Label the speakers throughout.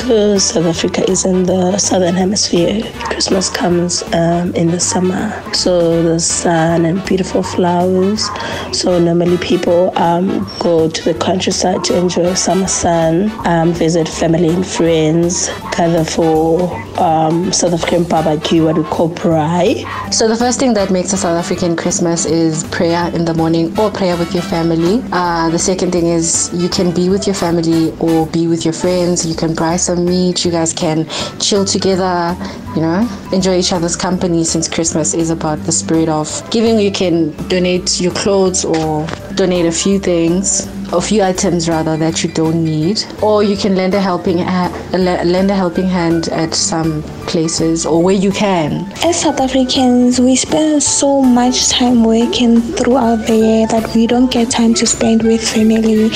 Speaker 1: Because South Africa is in the southern hemisphere, Christmas comes um, in the summer. So the sun and beautiful flowers. So normally people um, go to the countryside to enjoy summer sun, um, visit family and friends, gather for um, South African barbecue, what we call braai.
Speaker 2: So the first thing that makes a South African Christmas is prayer in the morning or prayer with your family. Uh, the second thing is you can be with your family or be with your friends. You can buy some meat. You guys can chill together. You know, enjoy each other's company since Christmas is about the spirit of giving. You can donate your clothes or donate a few things a few items rather that you don't need or you can lend a helping ha- lend a helping hand at some places or where you can.
Speaker 3: As south africans we spend so much time working throughout the year that we don't get time to spend with family.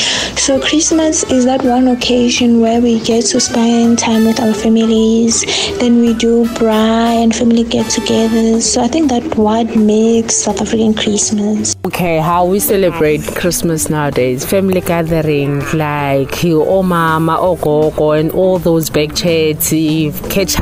Speaker 3: So christmas is that one occasion where we get to spend time with our families. Then we do braai and family get together so i think that what makes south african christmas.
Speaker 4: Okay how we celebrate christmas nowadays family gathering like your oh mama, omama ogogo and all those back chats catch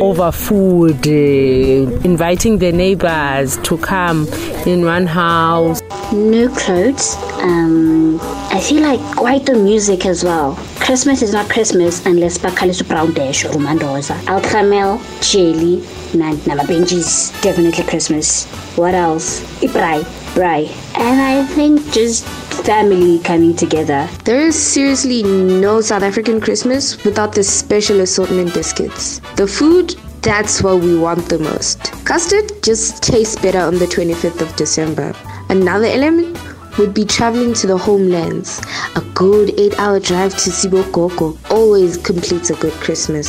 Speaker 4: over food uh, inviting the neighbors to come in one house.
Speaker 5: New clothes um, i feel like quite the music as well. Christmas is not christmas unless bakhaliswa brown dash or umandoza alchamel jelly and namabenjis definitely christmas. What else? Ibrai braai and i think just family coming together.
Speaker 6: There is seriously no South African Christmas without the special assortment biscuits. The food, that's what we want the most. Custard just tastes better on the 25th of December. Another element would be traveling to the homelands. A good 8 hour drive to Sibokoko always completes a good Christmas.